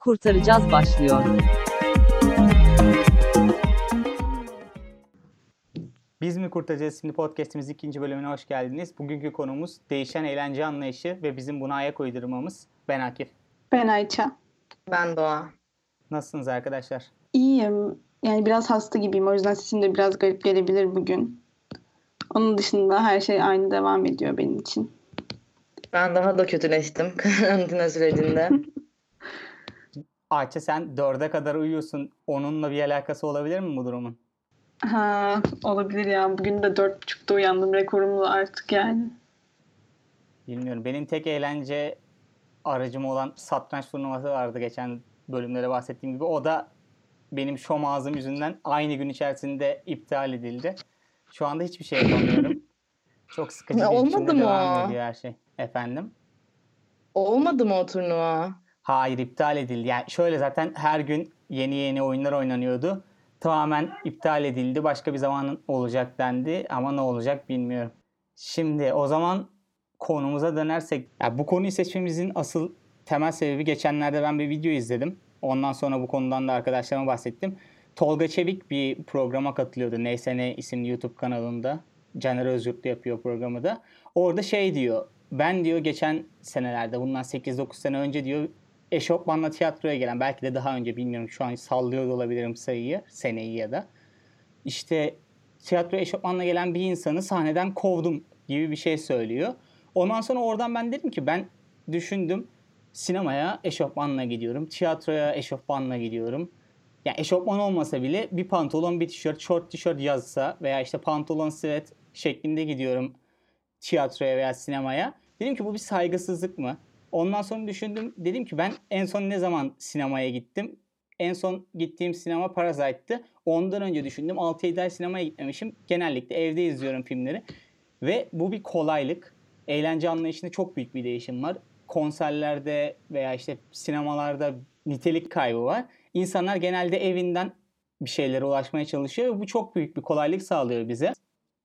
Kurtaracağız başlıyor. Biz mi kurtaracağız şimdi podcast'imiz ikinci bölümüne hoş geldiniz. Bugünkü konumuz değişen eğlence anlayışı ve bizim buna ayak uydurmamız. Ben Akif. Ben Ayça. Ben Doğa. Nasılsınız arkadaşlar? İyiyim. Yani biraz hasta gibiyim. O yüzden sesim de biraz garip gelebilir bugün. Onun dışında her şey aynı devam ediyor benim için. Ben daha da kötüleştim karantina sürecinde. Ayça sen dörde kadar uyuyorsun. Onunla bir alakası olabilir mi bu durumun? Ha, olabilir ya. Bugün de dört buçukta uyandım. Rekorum da artık yani. Bilmiyorum. Benim tek eğlence aracım olan satranç turnuvası vardı geçen bölümlere bahsettiğim gibi. O da benim şom ağzım yüzünden aynı gün içerisinde iptal edildi. Şu anda hiçbir şey yapamıyorum. Çok sıkıcı Ya bir olmadı mı devam ediyor her şey. Efendim? Olmadı mı o turnuva? Hayır iptal edildi. Yani şöyle zaten her gün yeni yeni oyunlar oynanıyordu. Tamamen iptal edildi. Başka bir zamanın olacak dendi ama ne olacak bilmiyorum. Şimdi o zaman konumuza dönersek ya bu konuyu seçmemizin asıl temel sebebi geçenlerde ben bir video izledim. Ondan sonra bu konudan da arkadaşlarıma bahsettim. Tolga Çevik bir programa katılıyordu. Neyse ne isimli YouTube kanalında. Caner Özyurtlu yapıyor programı da. Orada şey diyor. Ben diyor geçen senelerde bundan 8-9 sene önce diyor eşofmanla tiyatroya gelen belki de daha önce bilmiyorum şu an sallıyor olabilirim sayıyı seneyi ya da işte tiyatro eşofmanla gelen bir insanı sahneden kovdum gibi bir şey söylüyor. Ondan sonra oradan ben dedim ki ben düşündüm sinemaya eşofmanla gidiyorum. Tiyatroya eşofmanla gidiyorum. Yani eşofman olmasa bile bir pantolon, bir tişört, short tişört yazsa veya işte pantolon, sivet şeklinde gidiyorum tiyatroya veya sinemaya. Dedim ki bu bir saygısızlık mı? Ondan sonra düşündüm. Dedim ki ben en son ne zaman sinemaya gittim? En son gittiğim sinema Parasite'tı. Ondan önce düşündüm. 6-7 ay sinemaya gitmemişim. Genellikle evde izliyorum filmleri. Ve bu bir kolaylık. Eğlence anlayışında çok büyük bir değişim var. Konserlerde veya işte sinemalarda nitelik kaybı var. İnsanlar genelde evinden bir şeylere ulaşmaya çalışıyor ve bu çok büyük bir kolaylık sağlıyor bize.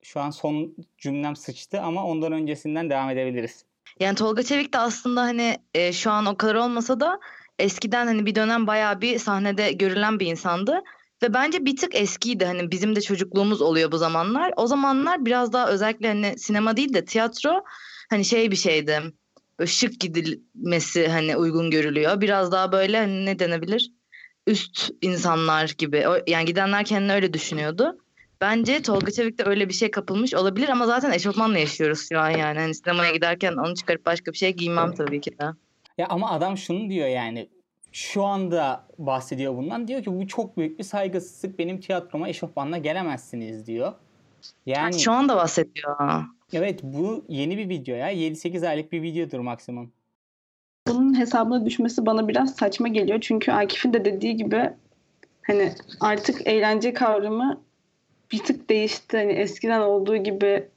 Şu an son cümlem sıçtı ama ondan öncesinden devam edebiliriz. Yani Tolga Çevik de aslında hani e, şu an o kadar olmasa da eskiden hani bir dönem bayağı bir sahnede görülen bir insandı. Ve bence bir tık eskiydi hani bizim de çocukluğumuz oluyor bu zamanlar. O zamanlar biraz daha özellikle hani sinema değil de tiyatro hani şey bir şeydi. Şık gidilmesi hani uygun görülüyor. Biraz daha böyle hani ne denebilir? Üst insanlar gibi. Yani gidenler kendini öyle düşünüyordu. Bence Tolga Çevik de öyle bir şey kapılmış olabilir ama zaten eşofmanla yaşıyoruz şu an yani. Hani sinemaya giderken onu çıkarıp başka bir şey giymem tabii ki de. Ya ama adam şunu diyor yani şu anda bahsediyor bundan. Diyor ki bu çok büyük bir saygısızlık. Benim tiyatroma eşofmanla gelemezsiniz diyor. Yani Şu anda bahsediyor. evet bu yeni bir video ya. 7-8 aylık bir videodur maksimum. Bunun hesabına düşmesi bana biraz saçma geliyor. Çünkü Akif'in de dediği gibi hani artık eğlence kavramı bir tık değişti. Hani eskiden olduğu gibi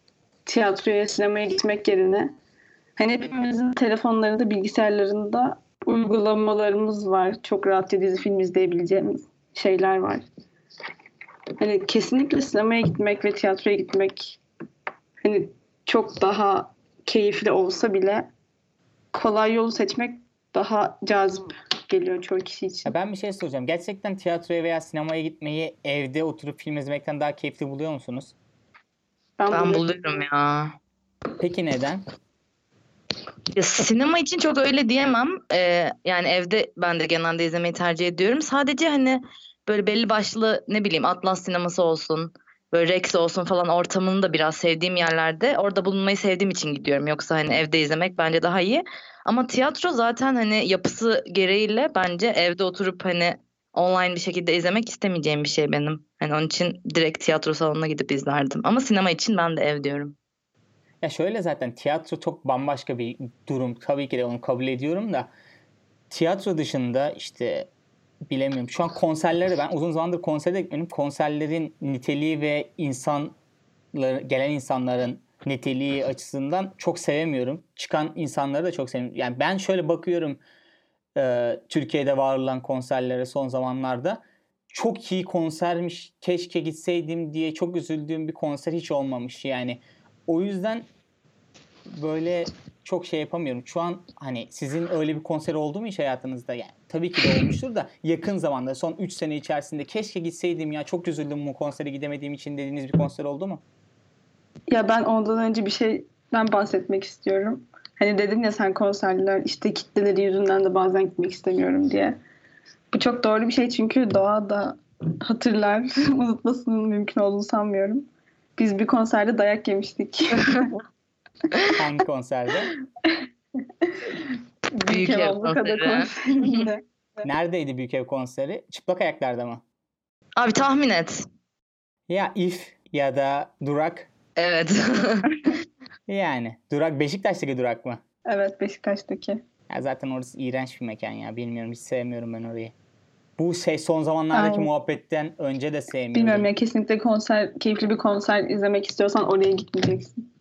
tiyatroya, sinemaya gitmek yerine hani hepimizin telefonlarında, bilgisayarlarında uygulamalarımız var. Çok rahatça dizi film izleyebileceğimiz şeyler var. Hani kesinlikle sinemaya gitmek ve tiyatroya gitmek hani çok daha keyifli olsa bile kolay yolu seçmek daha cazip geliyor çoğu kişi için. Ya ben bir şey soracağım. Gerçekten tiyatroya veya sinemaya gitmeyi evde oturup film izlemekten daha keyifli buluyor musunuz? Ben bunu- buluyorum ya. Peki neden? Ya sinema için çok öyle diyemem. Ee, yani evde ben de genelde izlemeyi tercih ediyorum. Sadece hani böyle belli başlı ne bileyim Atlas sineması olsun, böyle Rex olsun falan ortamını da biraz sevdiğim yerlerde orada bulunmayı sevdiğim için gidiyorum. Yoksa hani evde izlemek bence daha iyi. Ama tiyatro zaten hani yapısı gereğiyle bence evde oturup hani online bir şekilde izlemek istemeyeceğim bir şey benim. Hani onun için direkt tiyatro salonuna gidip izlerdim. Ama sinema için ben de ev diyorum. Ya şöyle zaten tiyatro çok bambaşka bir durum. Tabii ki de onu kabul ediyorum da tiyatro dışında işte bilemiyorum. Şu an konserlere ben uzun zamandır konsere gitmedim. Konserlerin niteliği ve insanlar gelen insanların niteliği açısından çok sevemiyorum. Çıkan insanları da çok sevmiyorum. Yani ben şöyle bakıyorum e, Türkiye'de var olan konserlere son zamanlarda. Çok iyi konsermiş. Keşke gitseydim diye çok üzüldüğüm bir konser hiç olmamış yani. O yüzden böyle çok şey yapamıyorum. Şu an hani sizin öyle bir konser oldu mu hiç hayatınızda? Yani tabii ki de olmuştur da yakın zamanda son 3 sene içerisinde keşke gitseydim ya çok üzüldüm bu konsere gidemediğim için dediğiniz bir konser oldu mu? Ya ben ondan önce bir şeyden bahsetmek istiyorum. Hani dedin ya sen konserler işte kitleleri yüzünden de bazen gitmek istemiyorum diye. Bu çok doğru bir şey çünkü doğa da hatırlar. Unutmasının mümkün olduğunu sanmıyorum. Biz bir konserde dayak yemiştik. Hangi konserde? Büyük Ev konseri. konserinde. Neredeydi Büyük Ev konseri? Çıplak ayaklarda mı? Abi tahmin et. Ya If ya da Durak. Evet. Yani Durak Beşiktaş'taki Durak mı? Evet Beşiktaş'taki. Ya zaten orası iğrenç bir mekan ya. Bilmiyorum hiç sevmiyorum ben orayı. Bu şey son zamanlardaki Aynen. muhabbetten önce de sevmiyordum. Bilmiyorum ya kesinlikle konser, keyifli bir konser izlemek istiyorsan oraya gitmeyeceksin.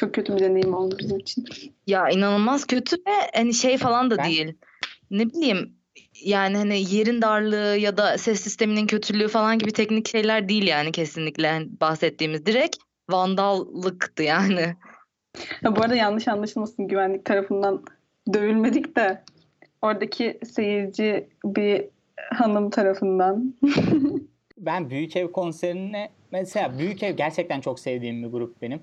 Çok kötü bir deneyim oldu bizim için. Ya inanılmaz kötü ve hani şey falan da Ben- değil. Ne bileyim yani hani yerin darlığı ya da ses sisteminin kötülüğü falan gibi teknik şeyler değil yani kesinlikle hani bahsettiğimiz direkt vandallıktı yani. Ha, bu arada yanlış anlaşılmasın güvenlik tarafından dövülmedik de oradaki seyirci bir hanım tarafından. Ben Büyük Ev konserine mesela Büyük Ev gerçekten çok sevdiğim bir grup benim.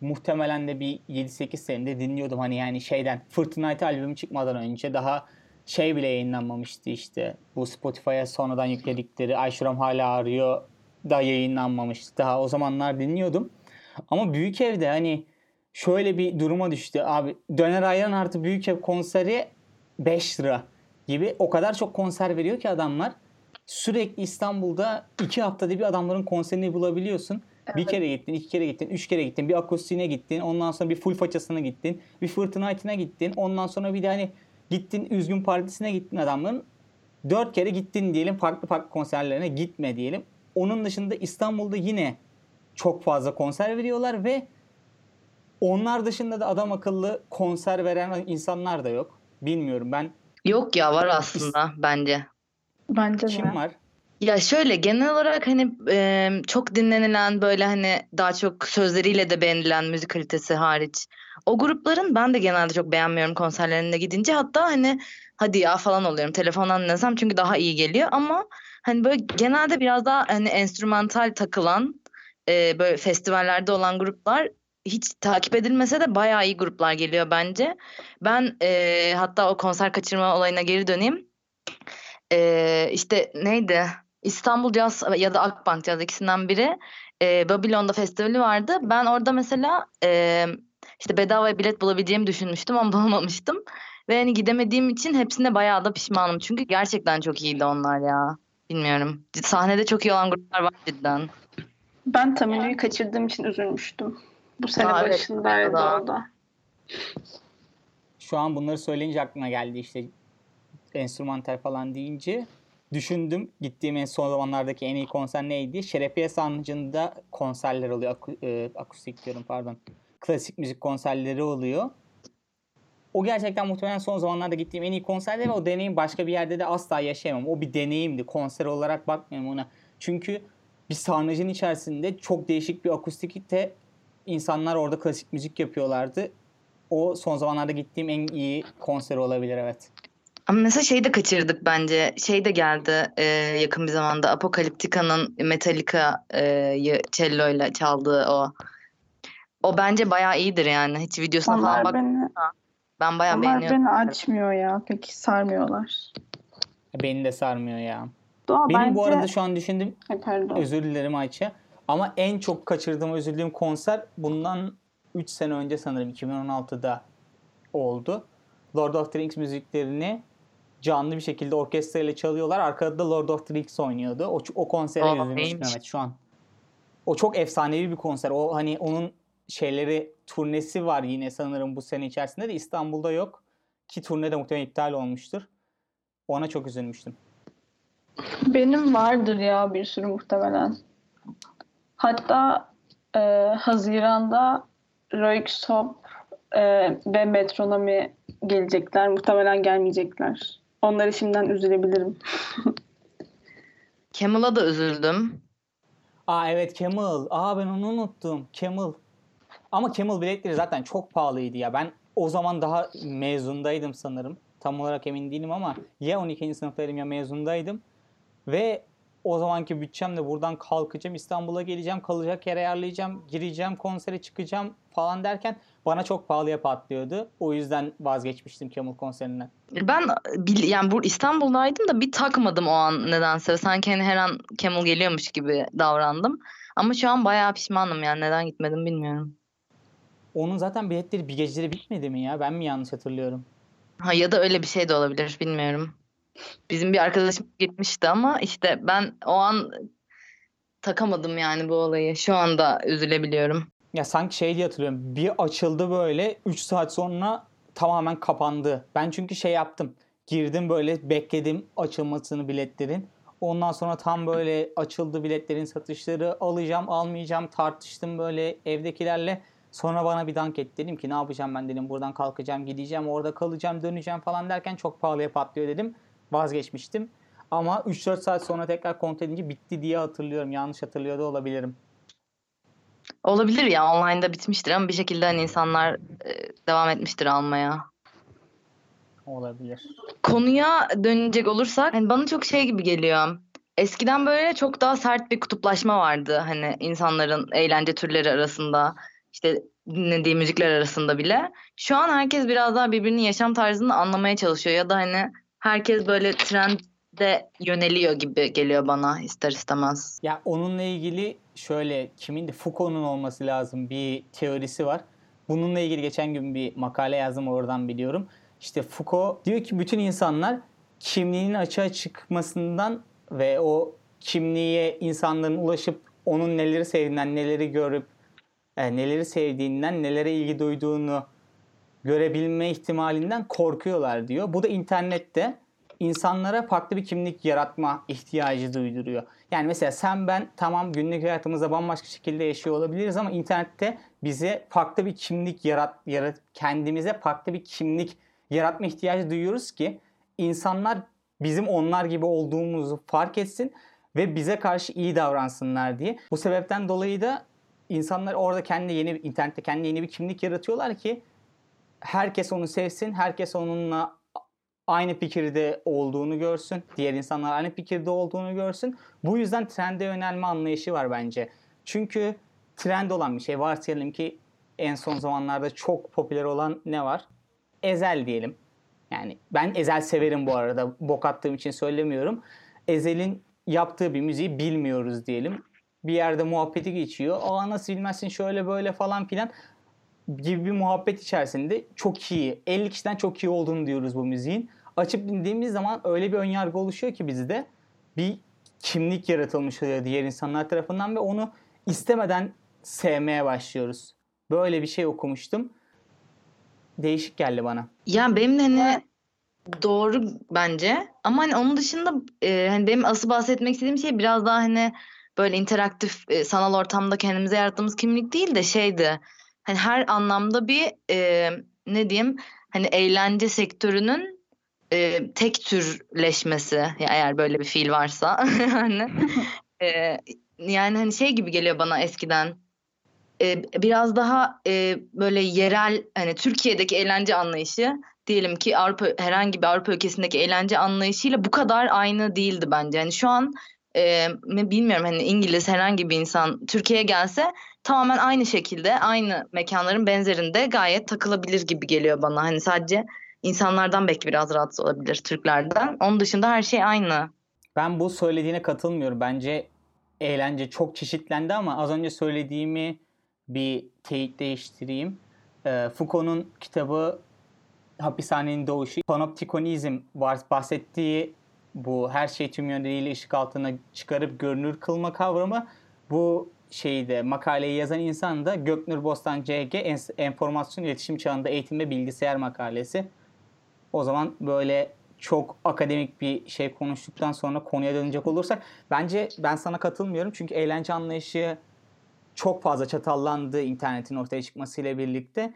Muhtemelen de bir 7-8 senede dinliyordum hani yani şeyden Fortnite albümü çıkmadan önce daha şey bile yayınlanmamıştı işte. Bu Spotify'a sonradan yükledikleri Ayşuram hala arıyor da yayınlanmamıştı. Daha o zamanlar dinliyordum. Ama Büyük Ev'de hani şöyle bir duruma düştü abi. Döner Ayran artı Büyük Ev konseri 5 lira gibi o kadar çok konser veriyor ki adamlar sürekli İstanbul'da iki haftada bir adamların konserini bulabiliyorsun. Bir kere gittin, iki kere gittin, üç kere gittin, bir akustiğine gittin, ondan sonra bir full façasına gittin, bir Fortnite'ına gittin, ondan sonra bir de hani gittin üzgün partisine gittin adamların. Dört kere gittin diyelim farklı farklı konserlerine gitme diyelim. Onun dışında İstanbul'da yine çok fazla konser veriyorlar ve onlar dışında da adam akıllı konser veren insanlar da yok. Bilmiyorum ben Yok ya var aslında bence. Bence de. kim var? Ya şöyle genel olarak hani e, çok dinlenilen böyle hani daha çok sözleriyle de beğenilen müzik kalitesi hariç o grupların ben de genelde çok beğenmiyorum konserlerine gidince hatta hani hadi ya falan oluyorum telefondan dinlesem çünkü daha iyi geliyor ama hani böyle genelde biraz daha hani enstrümantal takılan e, böyle festivallerde olan gruplar hiç takip edilmese de bayağı iyi gruplar geliyor bence. Ben e, hatta o konser kaçırma olayına geri döneyim. E, işte neydi? İstanbul Jazz ya da Akbank Jazz ikisinden biri e, Babylon'da festivali vardı. Ben orada mesela e, işte bedava bilet bulabileceğimi düşünmüştüm ama bulamamıştım. Ve hani gidemediğim için hepsine bayağı da pişmanım. Çünkü gerçekten çok iyiydi onlar ya. Bilmiyorum. Sahnede çok iyi olan gruplar var cidden. Ben Tamilo'yu kaçırdığım için üzülmüştüm. Bu sene Aa, evet, başındaydı da. o da. Şu an bunları söyleyince aklıma geldi işte enstrümantal falan deyince düşündüm. Gittiğim en son zamanlardaki en iyi konser neydi? Şerefiye Sancı'nda konserler oluyor. Aku- e, akustik diyorum pardon. Klasik müzik konserleri oluyor. O gerçekten muhtemelen son zamanlarda gittiğim en iyi konserdi ve o deneyim başka bir yerde de asla yaşayamam. O bir deneyimdi. Konser olarak bakmıyorum ona. Çünkü bir sarnıcın içerisinde çok değişik bir akustikte insanlar orada klasik müzik yapıyorlardı. O son zamanlarda gittiğim en iyi konser olabilir evet. Ama mesela şeyi de kaçırdık bence. Şey de geldi e, yakın bir zamanda. Apocalyptica'nın Metallica'yı cello ile çaldığı o. O bence bayağı iyidir yani. Hiç videosuna falan Onlar bak. beni, Ben bayağı onlar beğeniyorum. beni açmıyor ya. Peki sarmıyorlar. Beni de sarmıyor ya. Doğa Benim bence... bu arada şu an düşündüm. Ay, pardon. Özür dilerim Ayça. Ama en çok kaçırdığım, üzüldüğüm konser bundan 3 sene önce sanırım 2016'da oldu. Lord of the Rings müziklerini canlı bir şekilde orkestra ile çalıyorlar. Arkada da Lord of the Rings oynuyordu. O, o konsere Aa, neymiş? evet şu an. O çok efsanevi bir konser. O hani onun şeyleri turnesi var yine sanırım bu sene içerisinde de İstanbul'da yok. Ki turne de muhtemelen iptal olmuştur. Ona çok üzülmüştüm. Benim vardır ya bir sürü muhtemelen. Hatta e, Haziran'da Röyksopp e, ve Metronomi gelecekler. Muhtemelen gelmeyecekler. Onları şimdiden üzülebilirim. Camel'a da üzüldüm. Aa evet Camel. Aa ben onu unuttum. Camel. Ama Camel biletleri zaten çok pahalıydı ya. Ben o zaman daha mezundaydım sanırım. Tam olarak emin değilim ama ya 12. sınıftaydım ya mezundaydım. Ve o zamanki bütçemle buradan kalkacağım İstanbul'a geleceğim kalacak yer ayarlayacağım gireceğim konsere çıkacağım falan derken bana çok pahalıya patlıyordu. O yüzden vazgeçmiştim Camel konserinden. Ben yani bu İstanbul'daydım da bir takmadım o an nedense. Sanki hani her an Camel geliyormuş gibi davrandım. Ama şu an bayağı pişmanım yani neden gitmedim bilmiyorum. Onun zaten biletleri bir gecede bitmedi mi ya? Ben mi yanlış hatırlıyorum? Ha ya da öyle bir şey de olabilir bilmiyorum. Bizim bir arkadaşım gitmişti ama işte ben o an takamadım yani bu olayı. Şu anda üzülebiliyorum. Ya sanki şey diye hatırlıyorum. Bir açıldı böyle 3 saat sonra tamamen kapandı. Ben çünkü şey yaptım. Girdim böyle bekledim açılmasını biletlerin. Ondan sonra tam böyle açıldı biletlerin satışları alacağım almayacağım tartıştım böyle evdekilerle. Sonra bana bir dank etti. Dedim ki ne yapacağım ben dedim buradan kalkacağım gideceğim orada kalacağım döneceğim falan derken çok pahalıya patlıyor dedim. Vazgeçmiştim. Ama 3-4 saat sonra tekrar kontrol edince bitti diye hatırlıyorum. Yanlış hatırlıyor da olabilirim. Olabilir ya online'da bitmiştir ama bir şekilde hani insanlar e, devam etmiştir almaya. Olabilir. Konuya dönecek olursak hani bana çok şey gibi geliyor. Eskiden böyle çok daha sert bir kutuplaşma vardı hani insanların eğlence türleri arasında işte dinlediği müzikler arasında bile. Şu an herkes biraz daha birbirinin yaşam tarzını anlamaya çalışıyor ya da hani herkes böyle trende yöneliyor gibi geliyor bana ister istemez. Ya onunla ilgili şöyle kimin de Foucault'un olması lazım bir teorisi var. Bununla ilgili geçen gün bir makale yazdım oradan biliyorum. İşte Foucault diyor ki bütün insanlar kimliğinin açığa çıkmasından ve o kimliğe insanların ulaşıp onun neleri sevdiğinden, neleri görüp e, neleri sevdiğinden, nelere ilgi duyduğunu görebilme ihtimalinden korkuyorlar diyor. Bu da internette insanlara farklı bir kimlik yaratma ihtiyacı duyduruyor. Yani mesela sen ben tamam günlük hayatımızda bambaşka şekilde yaşıyor olabiliriz ama internette bize farklı bir kimlik yarat, yarat kendimize farklı bir kimlik yaratma ihtiyacı duyuyoruz ki insanlar bizim onlar gibi olduğumuzu fark etsin ve bize karşı iyi davransınlar diye. Bu sebepten dolayı da insanlar orada kendi yeni internette kendi yeni bir kimlik yaratıyorlar ki herkes onu sevsin, herkes onunla aynı fikirde olduğunu görsün. Diğer insanlar aynı fikirde olduğunu görsün. Bu yüzden trende yönelme anlayışı var bence. Çünkü trend olan bir şey. Varsayalım ki en son zamanlarda çok popüler olan ne var? Ezel diyelim. Yani ben Ezel severim bu arada. Bok attığım için söylemiyorum. Ezel'in yaptığı bir müziği bilmiyoruz diyelim. Bir yerde muhabbeti geçiyor. Aa nasıl bilmezsin şöyle böyle falan filan gibi bir muhabbet içerisinde çok iyi, 50 kişiden çok iyi olduğunu diyoruz bu müziğin. Açıp dinlediğimiz zaman öyle bir önyargı oluşuyor ki bizde bir kimlik yaratılmış oluyor diğer insanlar tarafından ve onu istemeden sevmeye başlıyoruz. Böyle bir şey okumuştum. Değişik geldi bana. Yani benim de hani doğru bence ama hani onun dışında e, hani benim asıl bahsetmek istediğim şey biraz daha hani böyle interaktif e, sanal ortamda kendimize yarattığımız kimlik değil de şeydi hani her anlamda bir e, ne diyeyim? Hani eğlence sektörünün e, tek türleşmesi. Ya eğer böyle bir fiil varsa. Hani e, yani hani şey gibi geliyor bana eskiden. E, biraz daha e, böyle yerel hani Türkiye'deki eğlence anlayışı diyelim ki Avrupa herhangi bir Avrupa ülkesindeki eğlence anlayışıyla bu kadar aynı değildi bence. Yani şu an e, bilmiyorum hani İngiliz herhangi bir insan Türkiye'ye gelse tamamen aynı şekilde aynı mekanların benzerinde gayet takılabilir gibi geliyor bana. Hani sadece insanlardan belki biraz rahatsız olabilir Türklerden. Onun dışında her şey aynı. Ben bu söylediğine katılmıyorum. Bence eğlence çok çeşitlendi ama az önce söylediğimi bir teyit değiştireyim. E, Foucault'un kitabı Hapishanenin Doğuşu, Panoptikonizm var bahsettiği bu her şey tüm yönleriyle ışık altına çıkarıp görünür kılma kavramı bu şeyde makaleyi yazan insan da Göknur Bostan CG Enformasyon İletişim Çağında Eğitim ve Bilgisayar makalesi. O zaman böyle çok akademik bir şey konuştuktan sonra konuya dönecek olursak bence ben sana katılmıyorum çünkü eğlence anlayışı çok fazla çatallandı internetin ortaya çıkmasıyla birlikte.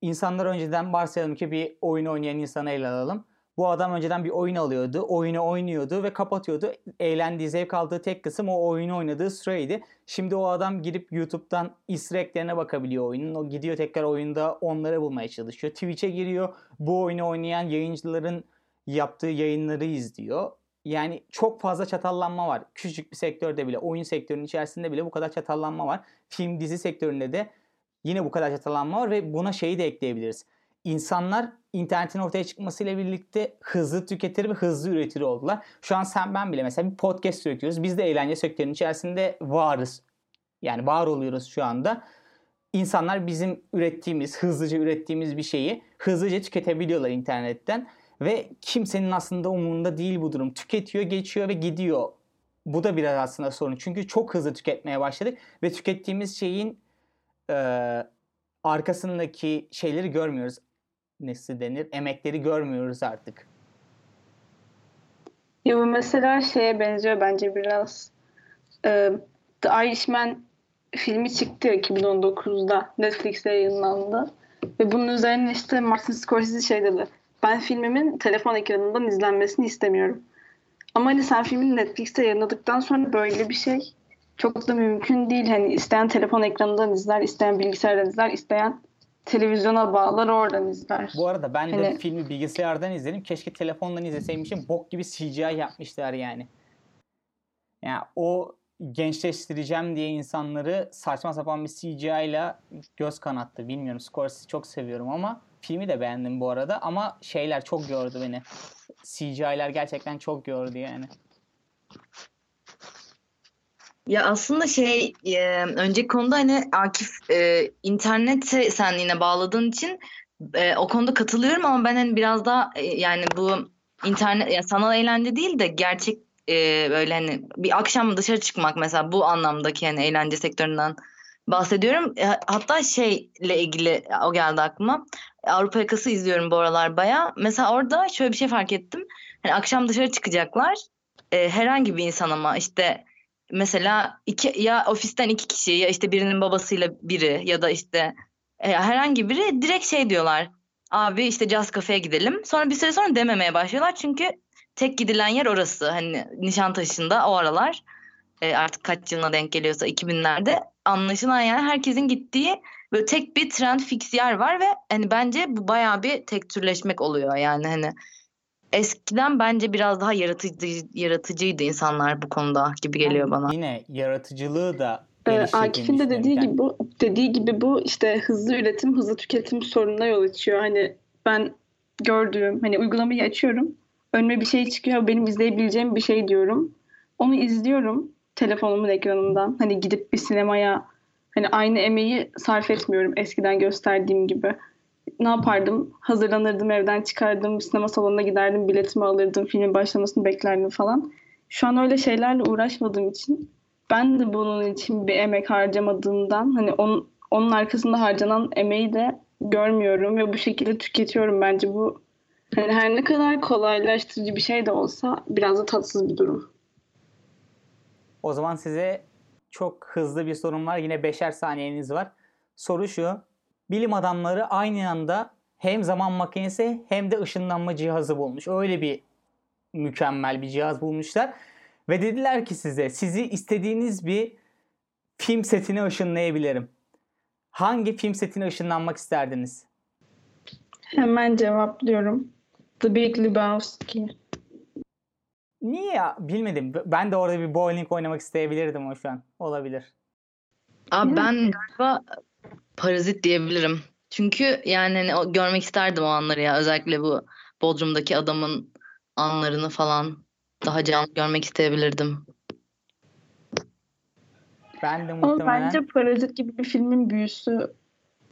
İnsanlar önceden varsayalım ki bir oyun oynayan insanı ele alalım. Bu adam önceden bir oyun alıyordu. Oyunu oynuyordu ve kapatıyordu. Eğlendiği, zevk aldığı tek kısım o oyunu oynadığı süreydi. Şimdi o adam girip YouTube'dan easter egg'lerine bakabiliyor oyunun. O gidiyor tekrar oyunda onları bulmaya çalışıyor. Twitch'e giriyor. Bu oyunu oynayan yayıncıların yaptığı yayınları izliyor. Yani çok fazla çatallanma var. Küçücük bir sektörde bile, oyun sektörünün içerisinde bile bu kadar çatallanma var. Film, dizi sektöründe de yine bu kadar çatallanma var ve buna şeyi de ekleyebiliriz. İnsanlar internetin ortaya çıkmasıyla birlikte hızlı tüketir ve hızlı üretir oldular. Şu an sen ben bile mesela bir podcast üretiyoruz. Biz de eğlence sektörünün içerisinde varız. Yani var oluyoruz şu anda. İnsanlar bizim ürettiğimiz, hızlıca ürettiğimiz bir şeyi hızlıca tüketebiliyorlar internetten. Ve kimsenin aslında umurunda değil bu durum. Tüketiyor, geçiyor ve gidiyor. Bu da biraz aslında sorun. Çünkü çok hızlı tüketmeye başladık ve tükettiğimiz şeyin e, arkasındaki şeyleri görmüyoruz. Nesi denir? Emekleri görmüyoruz artık. Ya bu mesela şeye benziyor bence biraz. Ee, The Irishman filmi çıktı ya 2019'da Netflix'te yayınlandı. Ve bunun üzerine işte Martin Scorsese şey dedi. Ben filmimin telefon ekranından izlenmesini istemiyorum. Ama hani sen filmini Netflix'te yayınladıktan sonra böyle bir şey çok da mümkün değil. Hani isteyen telefon ekranından izler, isteyen bilgisayardan izler, isteyen televizyona bağlar oradan izler. Bu arada ben de Hani- filmi bilgisayardan izledim. Keşke telefondan izleseymişim. Bok gibi CGI yapmışlar yani. Yani o gençleştireceğim diye insanları saçma sapan bir CGI ile göz kanattı. Bilmiyorum Scorsese'yi çok seviyorum ama filmi de beğendim bu arada ama şeyler çok gördü beni. CGI'ler gerçekten çok gördü yani. Ya aslında şey e, önceki konuda hani Akif e, internete sen yine bağladığın için e, o konuda katılıyorum ama ben hani biraz daha e, yani bu internet ya sanal eğlence değil de gerçek e, böyle hani bir akşam dışarı çıkmak mesela bu anlamdaki hani eğlence sektöründen bahsediyorum. E, hatta şeyle ilgili o geldi aklıma. Avrupa Yakası izliyorum bu aralar baya. Mesela orada şöyle bir şey fark ettim. Hani akşam dışarı çıkacaklar. E, herhangi bir insan ama işte mesela iki ya ofisten iki kişi ya işte birinin babasıyla biri ya da işte e, herhangi biri direkt şey diyorlar. Abi işte Jazz Cafe'ye gidelim. Sonra bir süre sonra dememeye başlıyorlar çünkü tek gidilen yer orası. Hani Nişantaşı'nda o aralar e, artık kaç yılına denk geliyorsa 2000'lerde anlaşılan yani herkesin gittiği böyle tek bir trend fix yer var ve hani bence bu bayağı bir tek türleşmek oluyor yani hani eskiden bence biraz daha yaratıcı yaratıcıydı insanlar bu konuda gibi geliyor bana. Yine yaratıcılığı da Ee, Akif'in de dediği gibi bu dediği gibi bu işte hızlı üretim, hızlı tüketim sorununa yol açıyor. Hani ben gördüğüm hani uygulamayı açıyorum. Önüme bir şey çıkıyor. Benim izleyebileceğim bir şey diyorum. Onu izliyorum telefonumun ekranından. Hani gidip bir sinemaya hani aynı emeği sarf etmiyorum eskiden gösterdiğim gibi. Ne yapardım? Hazırlanırdım, evden çıkardım, sinema salonuna giderdim, biletimi alırdım, filmin başlamasını beklerdim falan. Şu an öyle şeylerle uğraşmadığım için ben de bunun için bir emek harcamadığımdan hani onun, onun arkasında harcanan emeği de görmüyorum ve bu şekilde tüketiyorum bence bu hani her ne kadar kolaylaştırıcı bir şey de olsa biraz da tatsız bir durum. O zaman size çok hızlı bir sorun var. Yine beşer saniyeniz var. Soru şu. Bilim adamları aynı anda hem zaman makinesi hem de ışınlanma cihazı bulmuş. Öyle bir mükemmel bir cihaz bulmuşlar. Ve dediler ki size sizi istediğiniz bir film setine ışınlayabilirim. Hangi film setine ışınlanmak isterdiniz? Hemen cevaplıyorum. The Big Lebowski. Niye ya? Bilmedim. Ben de orada bir bowling oynamak isteyebilirdim o şu an. Olabilir. Abi ben galiba parazit diyebilirim. Çünkü yani hani o, görmek isterdim o anları ya. Özellikle bu Bodrum'daki adamın anlarını falan daha canlı görmek isteyebilirdim. Ben de Ama muhtemelen... bence Parazit gibi bir filmin büyüsü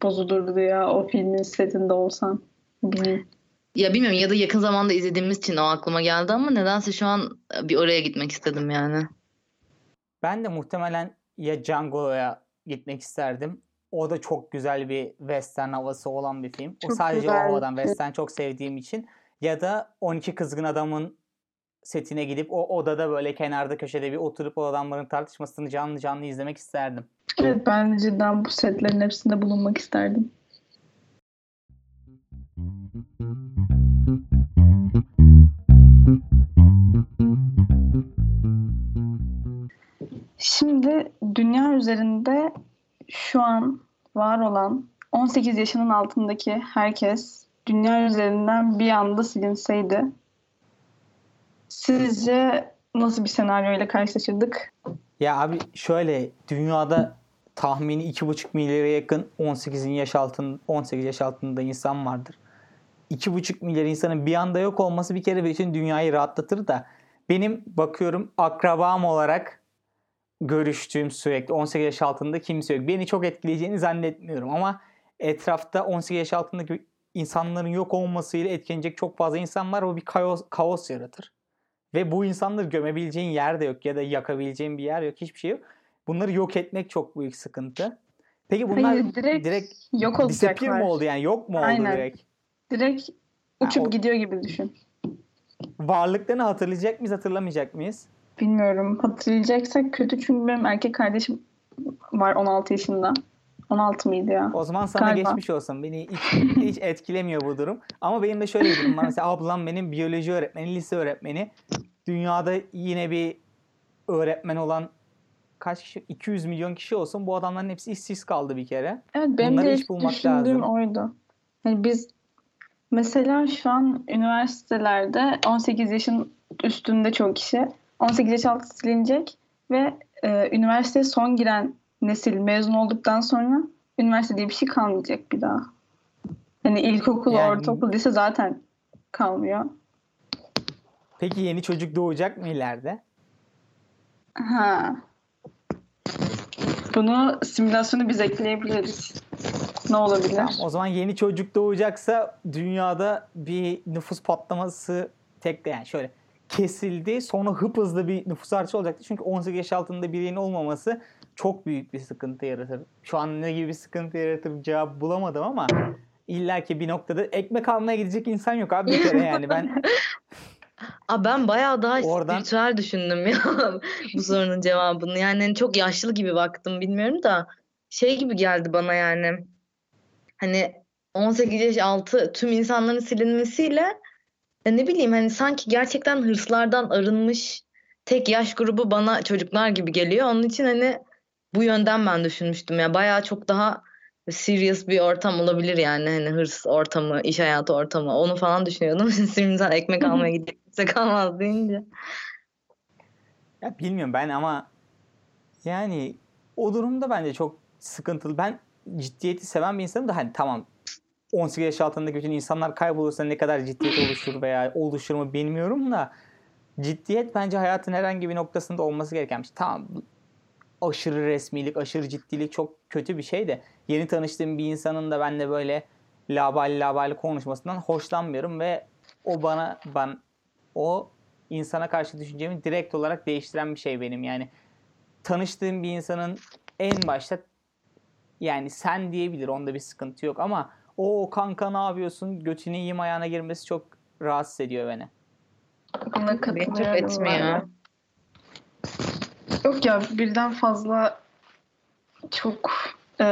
bozulurdu ya o filmin setinde olsan. Bilmiyorum. Ya bilmiyorum ya da yakın zamanda izlediğimiz için o aklıma geldi ama nedense şu an bir oraya gitmek istedim yani. Ben de muhtemelen ya Django'ya gitmek isterdim. O da çok güzel bir western havası olan bir film. Çok o sadece güzel. o havadan western çok sevdiğim için. Ya da 12 Kızgın Adam'ın setine gidip o odada böyle kenarda köşede bir oturup o adamların tartışmasını canlı canlı izlemek isterdim. Evet ben cidden bu setlerin hepsinde bulunmak isterdim. Şimdi dünya üzerinde şu an var olan 18 yaşının altındaki herkes dünya üzerinden bir anda silinseydi sizce nasıl bir senaryoyla karşılaşırdık? Ya abi şöyle dünyada tahmini 2,5 milyara yakın 18 yaş altında 18 yaş altında insan vardır. 2,5 milyar insanın bir anda yok olması bir kere bütün dünyayı rahatlatır da benim bakıyorum akrabam olarak görüştüğüm sürekli 18 yaş altında kimse yok. Beni çok etkileyeceğini zannetmiyorum ama etrafta 18 yaş altındaki insanların yok olmasıyla etkilenecek çok fazla insan var. O bir kaos, kaos yaratır. Ve bu insanları gömebileceğin yer de yok ya da yakabileceğin bir yer yok. Hiçbir şey yok. Bunları yok etmek çok büyük sıkıntı. Peki bunlar Hayır, direkt, direkt yok olacaklar. mı oldu yani yok mu oldu Aynen. direkt? Direkt uçup o- gidiyor gibi düşün. Varlıklarını hatırlayacak mıyız hatırlamayacak mıyız? Bilmiyorum. Hatırlayacaksak kötü çünkü benim erkek kardeşim var 16 yaşında. 16 mıydı ya? O zaman sana Galiba. geçmiş olsun. Beni hiç, hiç etkilemiyor bu durum. Ama benim de şöyle bir durum var. Mesela ablam benim biyoloji öğretmeni, lise öğretmeni. Dünyada yine bir öğretmen olan kaç kişi? 200 milyon kişi olsun. Bu adamların hepsi işsiz kaldı bir kere. Evet benim Bunları de iş bulmak düşündüğüm lazım. oydu. Hani biz mesela şu an üniversitelerde 18 yaşın üstünde çok kişi 18 yaş altı silinecek ve e, üniversiteye son giren nesil mezun olduktan sonra üniversite diye bir şey kalmayacak bir daha. Hani ilkokul, Yani- ortaokul, lise zaten kalmıyor. Peki yeni çocuk doğacak mı ileride? Ha. Bunu simülasyonu biz ekleyebiliriz. Ne olabilir? Tamam, o zaman yeni çocuk doğacaksa dünyada bir nüfus patlaması tek yani şöyle kesildi. Sonra hıp hızlı bir nüfus artışı olacaktı. Çünkü 18 yaş altında birinin olmaması çok büyük bir sıkıntı yaratır. Şu an ne gibi bir sıkıntı yaratır cevap bulamadım ama illaki bir noktada ekmek almaya gidecek insan yok abi bir kere yani ben Aa, ben bayağı daha Oradan- spiritüel düşündüm ya bu sorunun cevabını. Yani hani çok yaşlı gibi baktım bilmiyorum da şey gibi geldi bana yani. Hani 18 yaş altı tüm insanların silinmesiyle ya ne bileyim hani sanki gerçekten hırslardan arınmış tek yaş grubu bana çocuklar gibi geliyor. Onun için hani bu yönden ben düşünmüştüm ya. Bayağı çok daha serious bir ortam olabilir yani hani hırs ortamı, iş hayatı ortamı onu falan düşünüyordum. Şimdi ekmek almaya gidecek kimse kalmaz deyince. ya bilmiyorum ben ama yani o durumda bence çok sıkıntılı. Ben ciddiyeti seven bir insanım da hani tamam 18 yaş altındaki bütün insanlar kaybolursa ne kadar ciddiyet oluşur veya oluşur mu bilmiyorum da ciddiyet bence hayatın herhangi bir noktasında olması gereken bir şey. Tamam aşırı resmilik, aşırı ciddilik çok kötü bir şey de yeni tanıştığım bir insanın da benimle böyle labali labali konuşmasından hoşlanmıyorum ve o bana ben o insana karşı düşüncemi direkt olarak değiştiren bir şey benim yani tanıştığım bir insanın en başta yani sen diyebilir onda bir sıkıntı yok ama o kanka ne yapıyorsun götünü yiyeyim ayağına girmesi çok rahatsız ediyor beni. Buna katılıyorum etmiyor. ben. Yok ya birden fazla çok e,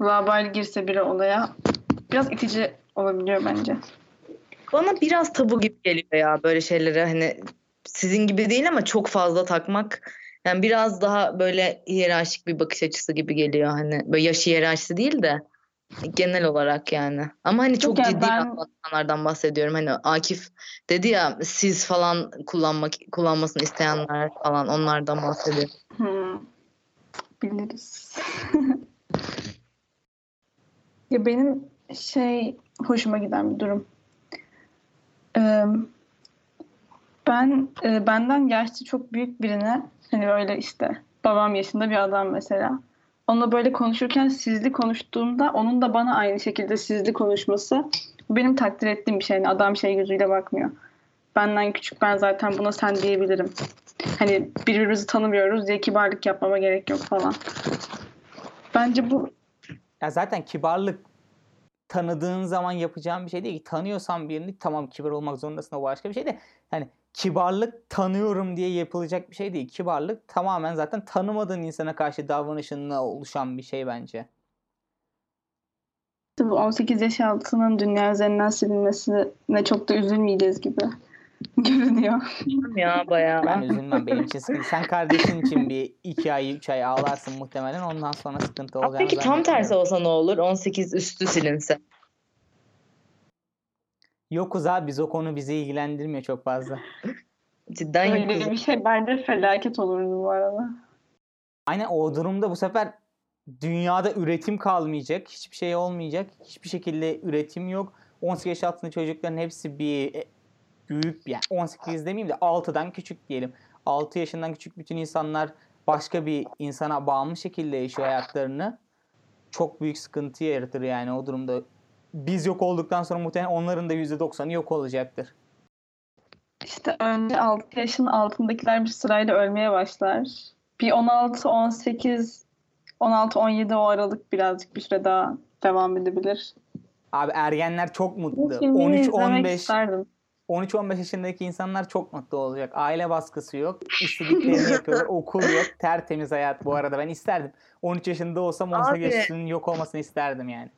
labal girse biri olaya biraz itici olabiliyor bence. Bana biraz tabu gibi geliyor ya böyle şeylere hani sizin gibi değil ama çok fazla takmak. Yani biraz daha böyle hiyerarşik bir bakış açısı gibi geliyor hani böyle yaş hiyerarşisi değil de genel olarak yani. Ama hani çok yani ciddi ben- bahsediyorum. Hani Akif dedi ya siz falan kullanmak kullanmasını isteyenler falan onlardan bahsediyorum. Hmm. Biliriz. ya benim şey hoşuma giden bir durum. Ee, ben e, benden yaşça çok büyük birine hani böyle işte babam yaşında bir adam mesela. Onunla böyle konuşurken sizli konuştuğumda onun da bana aynı şekilde sizli konuşması bu benim takdir ettiğim bir şey. Yani adam şey gözüyle bakmıyor. Benden küçük ben zaten buna sen diyebilirim. Hani birbirimizi tanımıyoruz diye kibarlık yapmama gerek yok falan. Bence bu Ya zaten kibarlık tanıdığın zaman yapacağın bir şey değil. Tanıyorsan birini tamam kibar olmak zorundasın o başka bir şey de yani kibarlık tanıyorum diye yapılacak bir şey değil. Kibarlık tamamen zaten tanımadığın insana karşı davranışınla oluşan bir şey bence. bu 18 yaş altının dünya üzerinden silinmesine çok da üzülmeyeceğiz gibi. görünüyor. ya bayağı. Ben üzülmem benim için sıkıntı. Sen kardeşin için bir iki ay, üç ay ağlarsın muhtemelen. Ondan sonra sıkıntı Ama olacağını Peki tam tersi olsa ne olur? 18 üstü silinse. Yokuz abi biz o konu bizi ilgilendirmiyor çok fazla. Cidden Öyle yokuz. bir şey bence felaket olurdu bu arada. Aynen o durumda bu sefer dünyada üretim kalmayacak. Hiçbir şey olmayacak. Hiçbir şekilde üretim yok. 18 yaş altında çocukların hepsi bir büyük yani 18 demeyeyim de 6'dan küçük diyelim. 6 yaşından küçük bütün insanlar başka bir insana bağımlı şekilde yaşıyor hayatlarını. Çok büyük sıkıntı yaratır yani o durumda. Biz yok olduktan sonra muhtemelen onların da %90'ı yok olacaktır. İşte önce 6 yaşın altındakiler bir sırayla ölmeye başlar. Bir 16, 18, 16, 17 o aralık birazcık bir süre daha devam edebilir. Abi ergenler çok mutlu. Bu filmi izlemek 13-15 isterdim. 13-15 yaşındaki insanlar çok mutlu olacak. Aile baskısı yok. istediklerini yapıyorlar. Okul yok. Tertemiz hayat bu arada. Ben isterdim. 13 yaşında olsam 18 Abi. yaşının yok olmasını isterdim yani.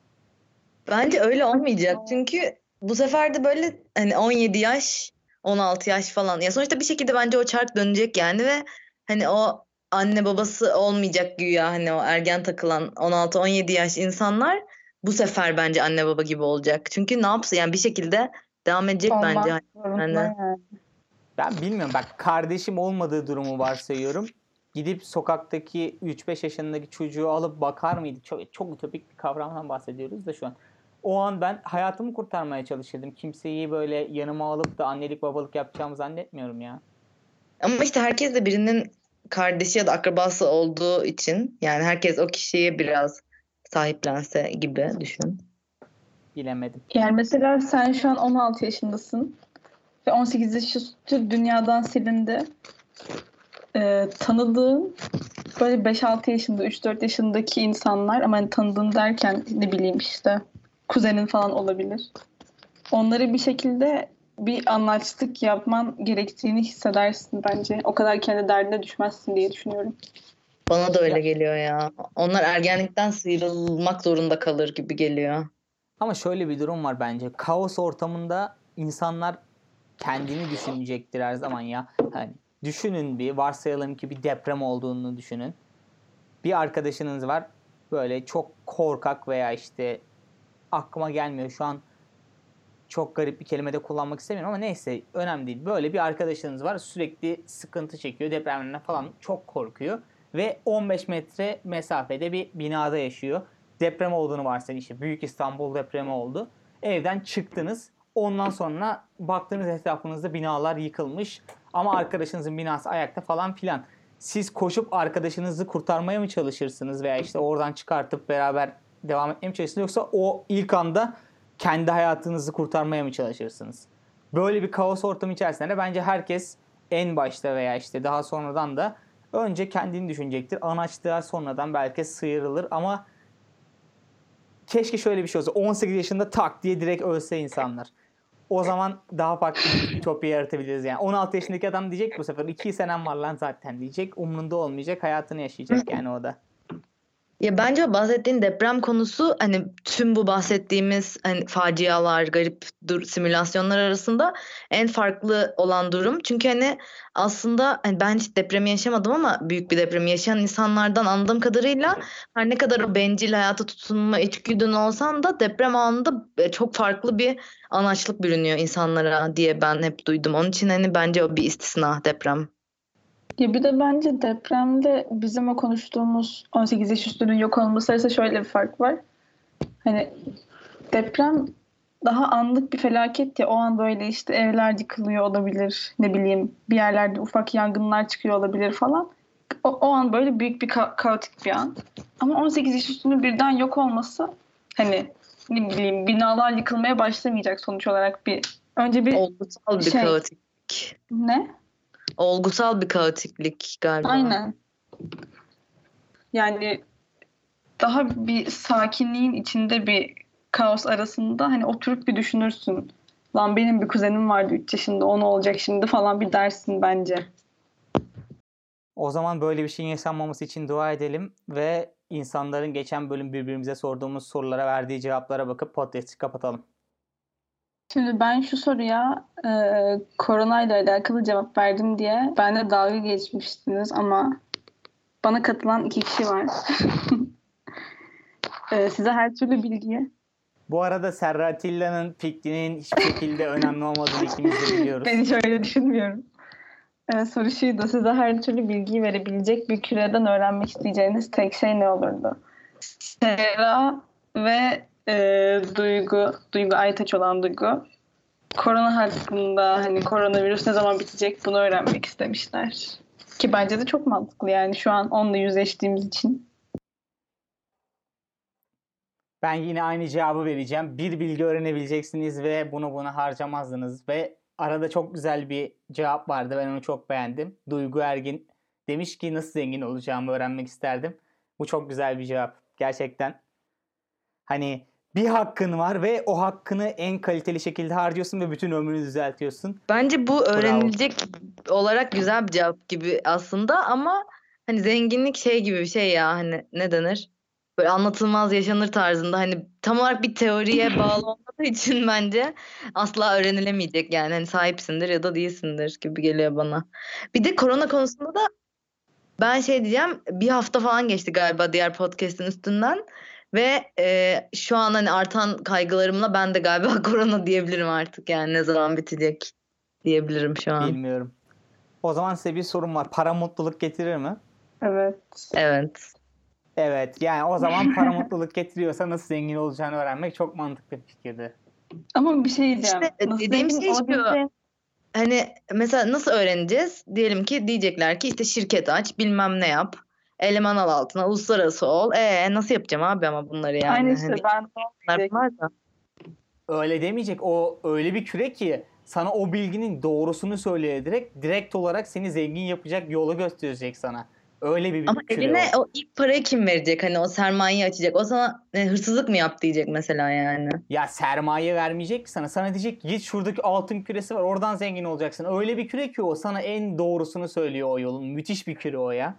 Bence öyle olmayacak. Çünkü bu sefer de böyle hani 17 yaş, 16 yaş falan. Ya sonuçta bir şekilde bence o çark dönecek yani ve hani o anne babası olmayacak güya hani o ergen takılan 16-17 yaş insanlar bu sefer bence anne baba gibi olacak. Çünkü ne yapsın yani bir şekilde devam edecek Olmak bence. yani. Ben bilmiyorum. Bak kardeşim olmadığı durumu varsayıyorum. Gidip sokaktaki 3-5 yaşındaki çocuğu alıp bakar mıydı? Çok, çok ütopik bir kavramdan bahsediyoruz da şu an. O an ben hayatımı kurtarmaya çalışırdım. Kimseyi böyle yanıma alıp da annelik babalık yapacağımı zannetmiyorum ya. Ama işte herkes de birinin kardeşi ya da akrabası olduğu için yani herkes o kişiye biraz sahiplense gibi düşün. Bilemedim. Yani mesela sen şu an 16 yaşındasın ve 18 yaş üstü dünyadan silindi. Ee, tanıdığın böyle 5-6 yaşında, 3-4 yaşındaki insanlar ama hani tanıdığın derken ne bileyim işte kuzenin falan olabilir. Onları bir şekilde bir anlaştık yapman gerektiğini hissedersin bence. O kadar kendi derdine düşmezsin diye düşünüyorum. Bana da öyle geliyor ya. Onlar ergenlikten sıyrılmak zorunda kalır gibi geliyor. Ama şöyle bir durum var bence. Kaos ortamında insanlar kendini düşünecektir her zaman ya. Hani düşünün bir varsayalım ki bir deprem olduğunu düşünün. Bir arkadaşınız var böyle çok korkak veya işte aklıma gelmiyor şu an çok garip bir kelime de kullanmak istemiyorum ama neyse önemli değil. Böyle bir arkadaşınız var sürekli sıkıntı çekiyor depremlerden falan çok korkuyor ve 15 metre mesafede bir binada yaşıyor. Deprem olduğunu varsayın işte Büyük İstanbul depremi oldu. Evden çıktınız. Ondan sonra baktığınız etrafınızda binalar yıkılmış ama arkadaşınızın binası ayakta falan filan. Siz koşup arkadaşınızı kurtarmaya mı çalışırsınız veya işte oradan çıkartıp beraber devam etmeye mi çalışırsınız yoksa o ilk anda kendi hayatınızı kurtarmaya mı çalışırsınız? Böyle bir kaos ortamı içerisinde de bence herkes en başta veya işte daha sonradan da önce kendini düşünecektir. Anaçlığa sonradan belki sıyrılır ama keşke şöyle bir şey olsa. 18 yaşında tak diye direkt ölse insanlar. O zaman daha farklı bir ütopya yaratabiliriz yani. 16 yaşındaki adam diyecek bu sefer 2 senem var lan zaten diyecek. Umrunda olmayacak hayatını yaşayacak yani o da. Ya bence bahsettiğin deprem konusu hani tüm bu bahsettiğimiz hani facialar, garip dur simülasyonlar arasında en farklı olan durum. Çünkü hani aslında hani ben hiç depremi yaşamadım ama büyük bir depremi yaşayan insanlardan anladığım kadarıyla her ne kadar o bencil hayata tutunma içgüdün olsan da deprem anında e, çok farklı bir anaçlık bürünüyor insanlara diye ben hep duydum. Onun için hani bence o bir istisna deprem. Ya bir de bence depremde bizim o konuştuğumuz 18 yaş üstünün yok olması arasında şöyle bir fark var. Hani deprem daha anlık bir felaket ya o an böyle işte evler yıkılıyor olabilir ne bileyim bir yerlerde ufak yangınlar çıkıyor olabilir falan. O, o an böyle büyük bir ka- kaotik bir an. Ama 18 yaş üstünün birden yok olması hani ne bileyim binalar yıkılmaya başlamayacak sonuç olarak bir önce bir Olgusal bir Şey- kaotik. ne? Olgusal bir kaotiklik galiba. Aynen. Yani daha bir sakinliğin içinde bir kaos arasında hani oturup bir düşünürsün. Lan benim bir kuzenim vardı 3 yaşında o ne olacak şimdi falan bir dersin bence. O zaman böyle bir şeyin yaşanmaması için dua edelim ve insanların geçen bölüm birbirimize sorduğumuz sorulara verdiği cevaplara bakıp podcast'i kapatalım. Şimdi ben şu soruya e, koronayla alakalı cevap verdim diye ben de dalga geçmiştiniz ama bana katılan iki kişi var. E, size her türlü bilgiyi Bu arada Serratilla'nın fikrinin hiçbir şekilde önemli olmadığını ikimiz de biliyoruz. Ben hiç öyle düşünmüyorum. Ee, soru şuydu. Size her türlü bilgiyi verebilecek bir küreden öğrenmek isteyeceğiniz tek şey ne olurdu? Sera ve e, Duygu, Duygu Aytaç olan Duygu. Korona hakkında hani koronavirüs ne zaman bitecek bunu öğrenmek istemişler. Ki bence de çok mantıklı yani şu an onunla yüzleştiğimiz için. Ben yine aynı cevabı vereceğim. Bir bilgi öğrenebileceksiniz ve bunu buna harcamazdınız ve arada çok güzel bir cevap vardı. Ben onu çok beğendim. Duygu Ergin demiş ki nasıl zengin olacağımı öğrenmek isterdim. Bu çok güzel bir cevap. Gerçekten. Hani bir hakkın var ve o hakkını en kaliteli şekilde harcıyorsun ve bütün ömrünü düzeltiyorsun. Bence bu öğrenilecek olarak güzel bir cevap gibi aslında ama hani zenginlik şey gibi bir şey ya hani ne denir? Böyle anlatılmaz yaşanır tarzında hani tam olarak bir teoriye bağlı olmadığı için bence asla öğrenilemeyecek yani hani sahipsindir ya da değilsindir gibi geliyor bana. Bir de korona konusunda da ben şey diyeceğim bir hafta falan geçti galiba diğer podcast'in üstünden ve e, şu an hani artan kaygılarımla ben de galiba korona diyebilirim artık yani ne zaman bitecek diyebilirim şu an. Bilmiyorum. O zaman size bir sorum var. Para mutluluk getirir mi? Evet. Evet. Evet. Yani o zaman para mutluluk getiriyorsa nasıl zengin olacağını öğrenmek çok mantıklı bir fikirdi. Ama bir şey diyeceğim. İşte Nasıl dediğim şey şu. Hani mesela nasıl öğreneceğiz? Diyelim ki diyecekler ki işte şirket aç, bilmem ne yap. Eleman al altına, uluslararası ol. E nasıl yapacağım abi ama bunları yani? Aynı işte Hani ben de bunlar da. Öyle demeyecek. O öyle bir küre ki sana o bilginin doğrusunu söyleyerek direkt olarak seni zengin yapacak yolu gösterecek sana. Öyle bir Ama küre eline o. o ilk parayı kim verecek? Hani o sermayeyi açacak. O sana e, hırsızlık mı yap diyecek mesela yani. Ya sermaye vermeyecek ki sana. Sana diyecek ki git şuradaki altın küresi var oradan zengin olacaksın. Öyle bir küre ki o sana en doğrusunu söylüyor o yolun. Müthiş bir küre o ya.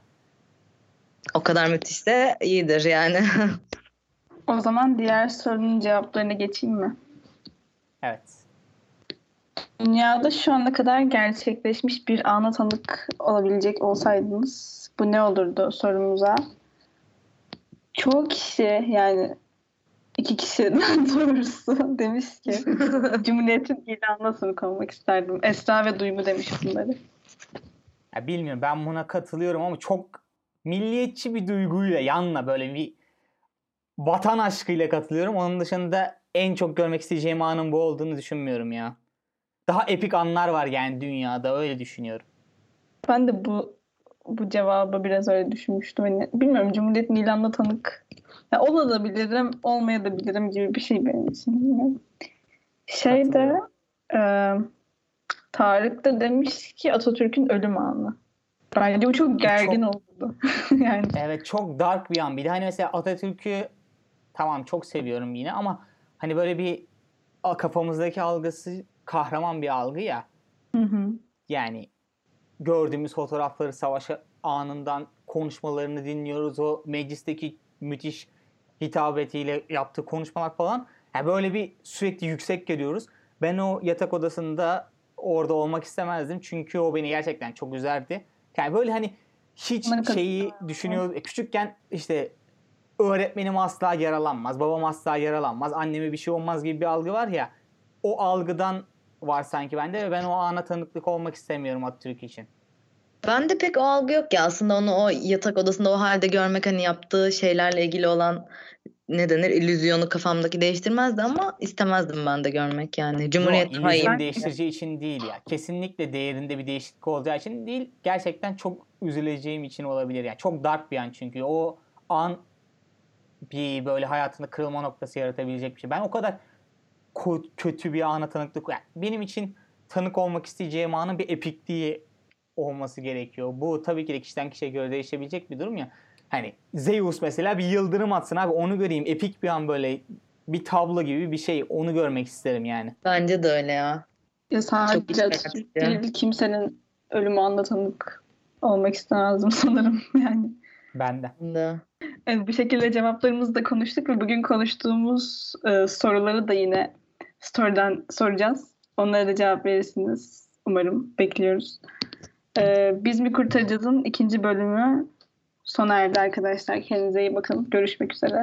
O kadar müthiş de iyidir yani. O zaman diğer sorunun cevaplarına geçeyim mi? Evet. Dünyada şu ana kadar gerçekleşmiş bir ana tanık olabilecek olsaydınız bu ne olurdu sorumuza? Çoğu kişi yani iki kişiden doğrusu demiş ki Cumhuriyet'in ilanına olmak isterdim. Esra ve Duygu demiş bunları. Ya bilmiyorum ben buna katılıyorum ama çok milliyetçi bir duyguyla yanla böyle bir vatan aşkıyla katılıyorum. Onun dışında en çok görmek isteyeceğim anın bu olduğunu düşünmüyorum ya. Daha epik anlar var yani dünyada öyle düşünüyorum. Ben de bu bu cevabı biraz öyle düşünmüştüm. Hani, bilmiyorum Cumhuriyet'in ilanına tanık ya olabilirim, olmayabilirim gibi bir şey benim için. Şeyde e, Tarık da demiş ki Atatürk'ün ölüm anı. Bence bu çok gergin oldu. yani Evet çok dark bir an. Bir de hani mesela Atatürk'ü tamam çok seviyorum yine ama hani böyle bir kafamızdaki algısı kahraman bir algı ya. hı hı. Yani gördüğümüz fotoğrafları savaş anından konuşmalarını dinliyoruz. O meclisteki müthiş hitabetiyle yaptığı konuşmalar falan. Yani böyle bir sürekli yüksek geliyoruz. Ben o yatak odasında orada olmak istemezdim. Çünkü o beni gerçekten çok üzerdi. Yani böyle hani hiç kat- şeyi düşünüyor. e, Küçükken işte öğretmenim asla yaralanmaz, babam asla yaralanmaz, anneme bir şey olmaz gibi bir algı var ya. O algıdan var sanki bende ve ben o ana tanıklık olmak istemiyorum Atatürk için. Ben de pek o algı yok ya aslında onu o yatak odasında o halde görmek hani yaptığı şeylerle ilgili olan ne denir illüzyonu kafamdaki değiştirmezdi ama istemezdim ben de görmek yani. Cumhuriyet Yo, hayır. illüzyon değiştirici için değil ya. Kesinlikle değerinde bir değişiklik olacağı için değil. Gerçekten çok üzüleceğim için olabilir. Yani çok dark bir an çünkü. O an bir böyle hayatında kırılma noktası yaratabilecek bir şey. Ben o kadar ko- kötü bir ana tanıklık... Yani benim için tanık olmak isteyeceğim anın bir epikliği olması gerekiyor. Bu tabii ki de kişiden kişiye göre değişebilecek bir durum ya. Hani Zeus mesela bir yıldırım atsın abi onu göreyim. Epik bir an böyle bir tablo gibi bir şey. Onu görmek isterim yani. Bence de öyle ya. Ya sadece değil kimsenin ölümü anla tanık olmak istemezdim sanırım yani. Ben de. Evet, bu şekilde cevaplarımızı da konuştuk ve bugün konuştuğumuz e, soruları da yine story'den soracağız. Onlara da cevap verirsiniz. Umarım. Bekliyoruz. Ee, Biz mi kurtaracağız'ın ikinci bölümü sona erdi arkadaşlar. Kendinize iyi bakın. Görüşmek üzere.